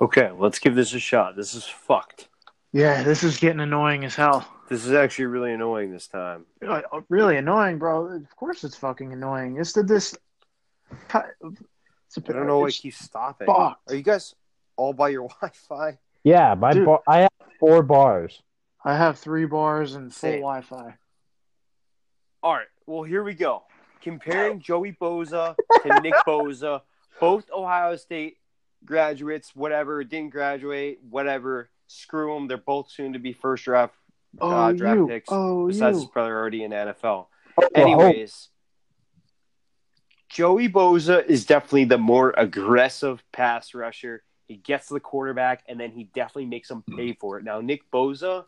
Okay, let's give this a shot. This is fucked. Yeah, this is getting annoying as hell. This is actually really annoying this time. Uh, Really annoying, bro. Of course, it's fucking annoying. It's the this. It's a, I don't know why it it's keeps stopping. fucked. Are you guys all by your Wi-Fi? Yeah, my Dude. bar, I have four bars. I have three bars and full Same. Wi-Fi. All right. Well, here we go. Comparing Joey Bosa to Nick Bosa, both Ohio State graduates, whatever, didn't graduate, whatever. Screw them. They're both soon to be first draft Oh, uh, draft you. picks. Oh, besides you. his brother already in the NFL. Oklahoma. Anyways, Joey Bosa is definitely the more aggressive pass rusher. He gets the quarterback, and then he definitely makes him pay for it. Now, Nick Bosa,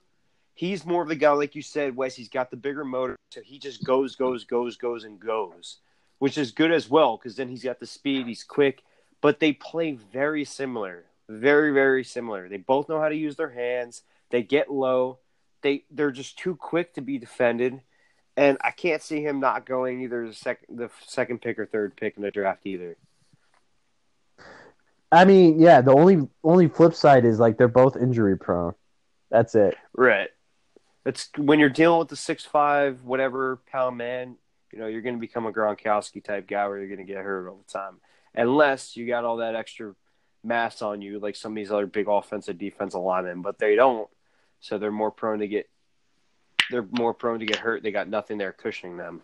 he's more of the guy, like you said, Wes. He's got the bigger motor, so he just goes, goes, goes, goes, and goes, which is good as well because then he's got the speed. He's quick, but they play very similar, very, very similar. They both know how to use their hands. They get low. They they're just too quick to be defended and I can't see him not going either the second the second pick or third pick in the draft either. I mean, yeah. The only only flip side is like they're both injury prone. That's it. Right. It's when you're dealing with the six five whatever pound man, you know, you're going to become a Gronkowski type guy where you're going to get hurt all the time, unless you got all that extra mass on you like some of these other big offensive defensive linemen, but they don't, so they're more prone to get they're more prone to get hurt. They got nothing there cushioning them.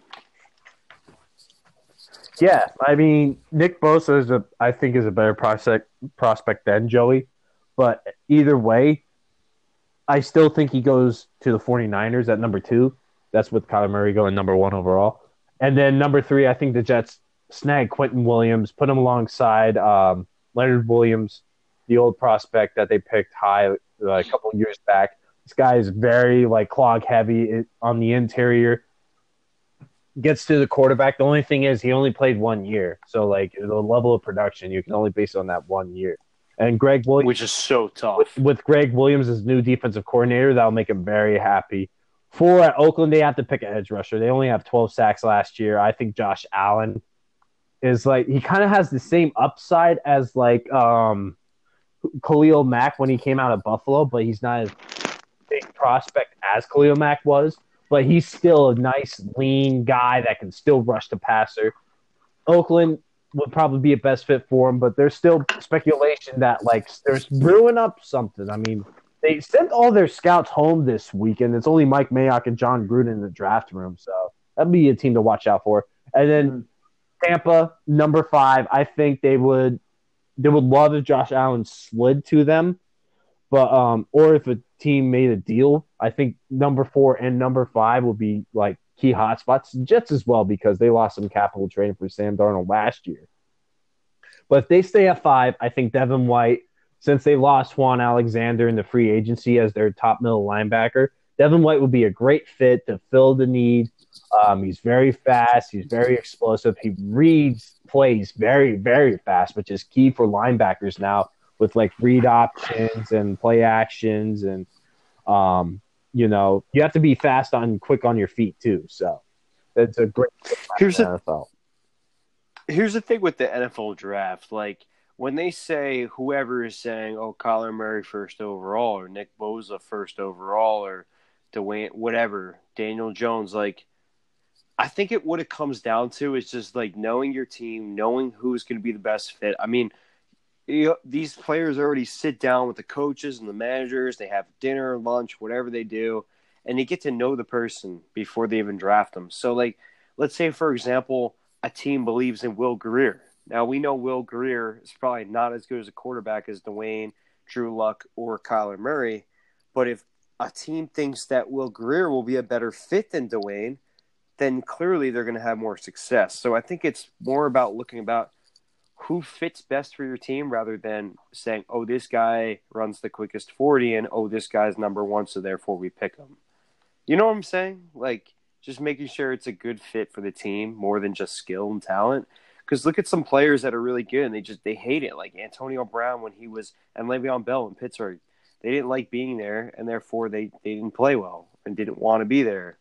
Yeah, I mean, Nick Bosa is a I think is a better prospect prospect than Joey, but either way, I still think he goes to the 49ers at number 2. That's with Kyler Murray going number 1 overall. And then number 3, I think the Jets snag Quinnen Williams, put him alongside um, Leonard Williams, the old prospect that they picked high uh, a couple years back. This guy is very like clog heavy on the interior gets to the quarterback. The only thing is he only played one year, so like the level of production you can only base it on that one year. And Gregg Williams, Which is so tough. with, with Gregg Williams as new defensive coordinator, that'll make him very happy. For at Oakland, they have to pick an edge rusher. They only have 12 sacks last year. I think Josh Allen is like he kind of has the same upside as like um Khalil Mack when he came out of Buffalo, but he's not as big prospect as Khalil Mack was but he's still a nice, lean guy that can still rush the passer. Oakland would probably be a best fit for him, but there's still speculation that like there's brewing up something. I mean, they sent all their scouts home this weekend. It's only Mike Mayock and Jon Gruden in the draft room, so that'd be a team to watch out for. And then Tampa, number five, I think they would they would love if Josh Allen slid to them, but um, or if a team made a deal, I think number four and number five will be like key hotspots. Jets as well because they lost some capital trading for Sam Darnold last year. But if they stay at five, I think Devin White, since they lost Kwon Alexander in the free agency as their top middle linebacker, Devin White would be a great fit to fill the need. Um, he's very fast. He's very explosive. He reads plays very, very fast, which is key for linebackers now with like read options and play actions and um, you know, you have to be fast on quick on your feet too. So it's a great Here's the NFL. here's the thing with the NFL draft. Like when they say whoever is saying, "Oh, Kyler Murray first overall," or Nick Bosa first overall, or Dwayne, whatever, Daniel Jones, like. I think it what it comes down to is just like knowing your team, knowing who's going to be the best fit. I mean, you know, these players already sit down with the coaches and the managers. They have dinner, lunch, whatever they do, and they get to know the person before they even draft them. So, like, let's say, for example, a team believes in Will Grier. Now, we know Will Grier is probably not as good as a quarterback as Dwayne, Drew Luck, or Kyler Murray. But if a team thinks that Will Grier will be a better fit than Dwayne, then clearly they're going to have more success. So I think it's more about looking about who fits best for your team rather than saying, oh, this guy runs the quickest 40 and oh, this guy's number one, so therefore we pick him. You know what I'm saying? Like, just making sure it's a good fit for the team more than just skill and talent. Because look at some players that are really good and they just they hate it, like Antonio Brown when he was and Le'Veon Bell in Pittsburgh. They didn't like being there, and therefore they, they didn't play well and didn't want to be there.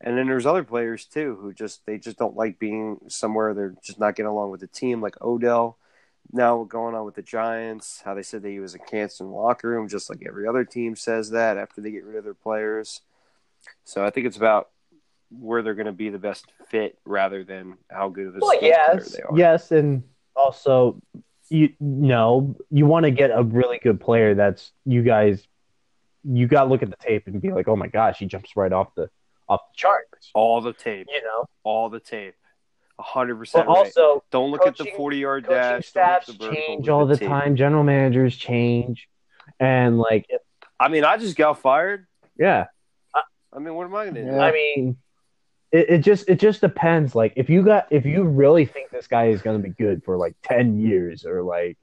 And then there's other players too who just they just don't like being somewhere. They're just not getting along with the team, like Odell. now going on with the Giants, how they said that he was a cancer in the locker room, just like every other team says that after they get rid of their players. So I think it's about where they're going to be the best fit rather than how good of a Well, yes, player they are. yes, and also you know you want to get a really good player that's you guys you got to look at the tape and be like, oh my gosh, he jumps right off the off the charts. All the tape, You know, all the tape, hundred but percent right. also Don't look at the forty-yard dash. don't look at staffs the change all at the time. General managers change, and like I mean, I just got fired. yeah, I mean, what am I going to do? I mean, it, it just it just depends. Like if you got if you really think this guy is going to be good for like ten years, or like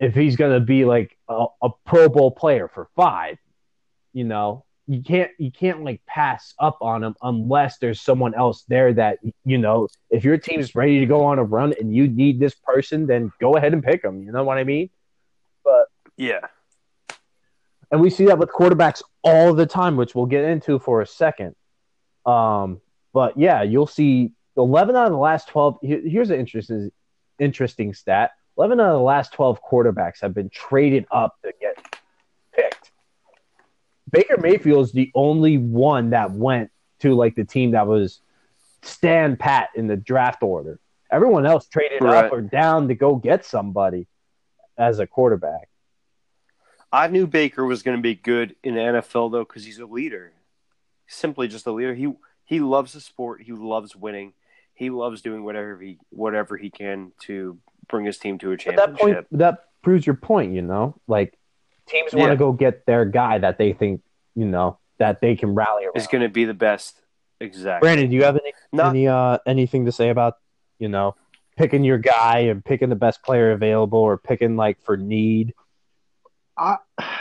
if he's going to be like a, a Pro Bowl player for five, you know, you can't you can't like pass up on him unless there's someone else there that you know. If your team's ready to go on a run and you need this person, then go ahead and pick him. You know what I mean? But yeah. and we see that with quarterbacks all the time, which we'll get into for a second. Um, but yeah, you'll see eleven out of the last twelve. Here's an interesting, interesting stat: eleven out of the last twelve quarterbacks have been traded up to get picked. Baker Mayfield is the only one that went to like the team that was stand pat in the draft order. Everyone else traded Right. up or down to go get somebody as a quarterback. I knew Baker was going to be good in the NFL though because he's a leader. Simply just a leader. He he loves the sport. He loves winning. He loves doing whatever he whatever he can to bring his team to a At championship. that point, that proves your point. You know, like teams want Yeah. to go get their guy that they think you know that they can rally around. is going to be the best. Exactly. Brandon, do you have any Not any uh anything to say about you know picking your guy and picking the best player available or picking like for need? I,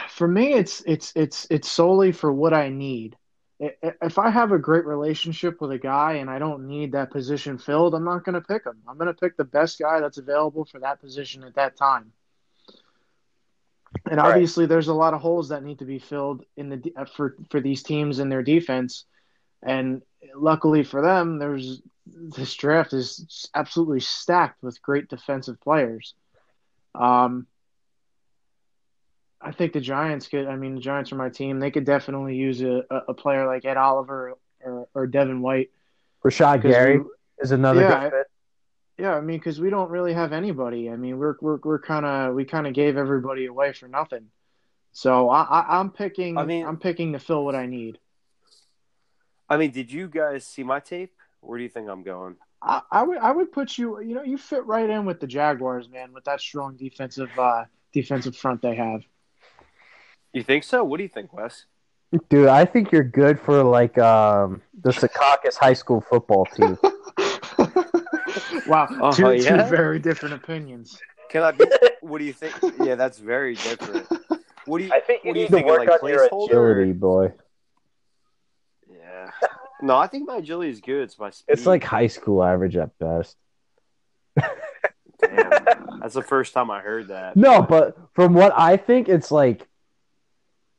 for me, it's it's it's it's solely for what I need. If I have a great relationship with a guy and I don't need that position filled, I'm not going to pick him. I'm going to pick the best guy that's available for that position at that time. And Right. obviously, there's a lot of holes that need to be filled in the uh, for for these teams in their defense. And luckily for them, there's this draft is absolutely stacked with great defensive players. Um, I think the Giants could. I mean, the Giants are my team. They could definitely use a, a a player like Ed Oliver or, or Devin White. Rashad 'Cause Gary we- is another Yeah, good I- fit. Yeah, I mean, because we don't really have anybody. I mean, we're we're we're kind of we kind of gave everybody away for nothing. So I, I I'm picking. I mean- I'm picking to fill what I need. I mean, did you guys see my tape? Where do you think I'm going? I, I would I would put you. You know, you fit right in with the Jaguars, man, with that strong defensive uh, defensive front they have. You think so? What do you think, Wes? Dude, I think you're good for like um the Secaucus High School football team. wow, Oh, two, yeah? two very different opinions. Can I? Be, what do you think? Yeah, that's very different. What do you? I think you what do you need to think? work like on your placeholder? agility, boy. Yeah. No, I think my agility is good. It's my speed. It's like high school average at best. Damn. That's the first time I heard that. No, but from what I think, it's like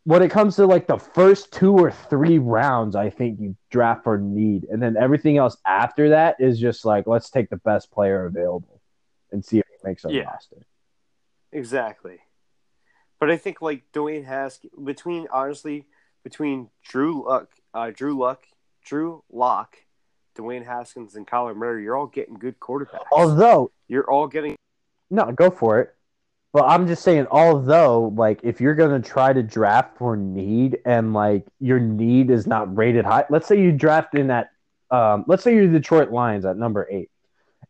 when it comes to like the first two or three rounds, I think you draft for need, and then everything else after that is just like let's take the best player available and see if he makes our Yeah. roster. Exactly. But I think like Dwayne Haskins between honestly between Drew Luck, uh, Drew Luck, Drew Lock, Dwayne Haskins, and Kyler Murray, you're all getting good quarterbacks. Although, you're all getting no, go for it. But I'm just saying, although, like, if you're gonna try to draft for need and like your need is not rated high, let's say you draft in that, um, let's say you're the Detroit Lions at number eight,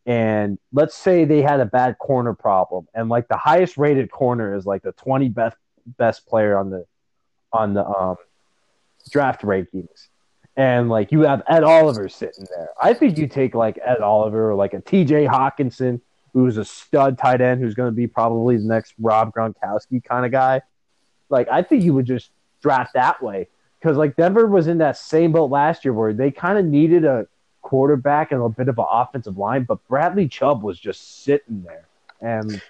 and let's say they had a bad corner problem, and like the highest rated corner is like the 20 best best player on the on the um, draft rankings, and like you have Ed Oliver sitting there. I think you take like Ed Oliver or like a T.J. Hockenson who's a stud tight end who's going to be probably the next Rob Gronkowski kind of guy. Like I think you would just draft that way because like Denver was in that same boat last year where they kind of needed a quarterback and a bit of an offensive line, but Bradley Chubb was just sitting there, and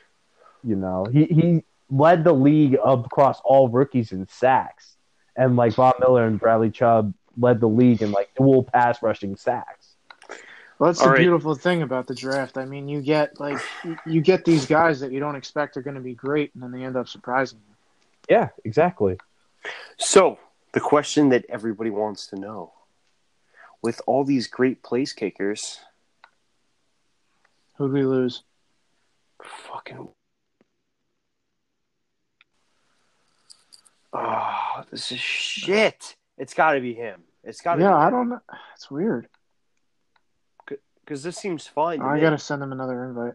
you know he he led the league across all rookies in sacks, and like Von Miller and Bradley Chubb led the league in like dual pass rushing sacks. Well, that's All the right. beautiful thing about the draft. I mean, you get like you get these guys that you don't expect are going to be great, and then they end up surprising you. Yeah, exactly. So, the question that everybody wants to know with all these great place kickers, Who'd we lose? fucking. Oh, this is shit. It's got to be him. It's got to be Yeah, be I don't know. It's weird. Because this seems fine. I me. got to send them another invite.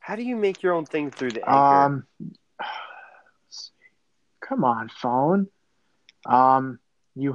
How do you make your own thing through the anchor? Um, come on, phone. Um,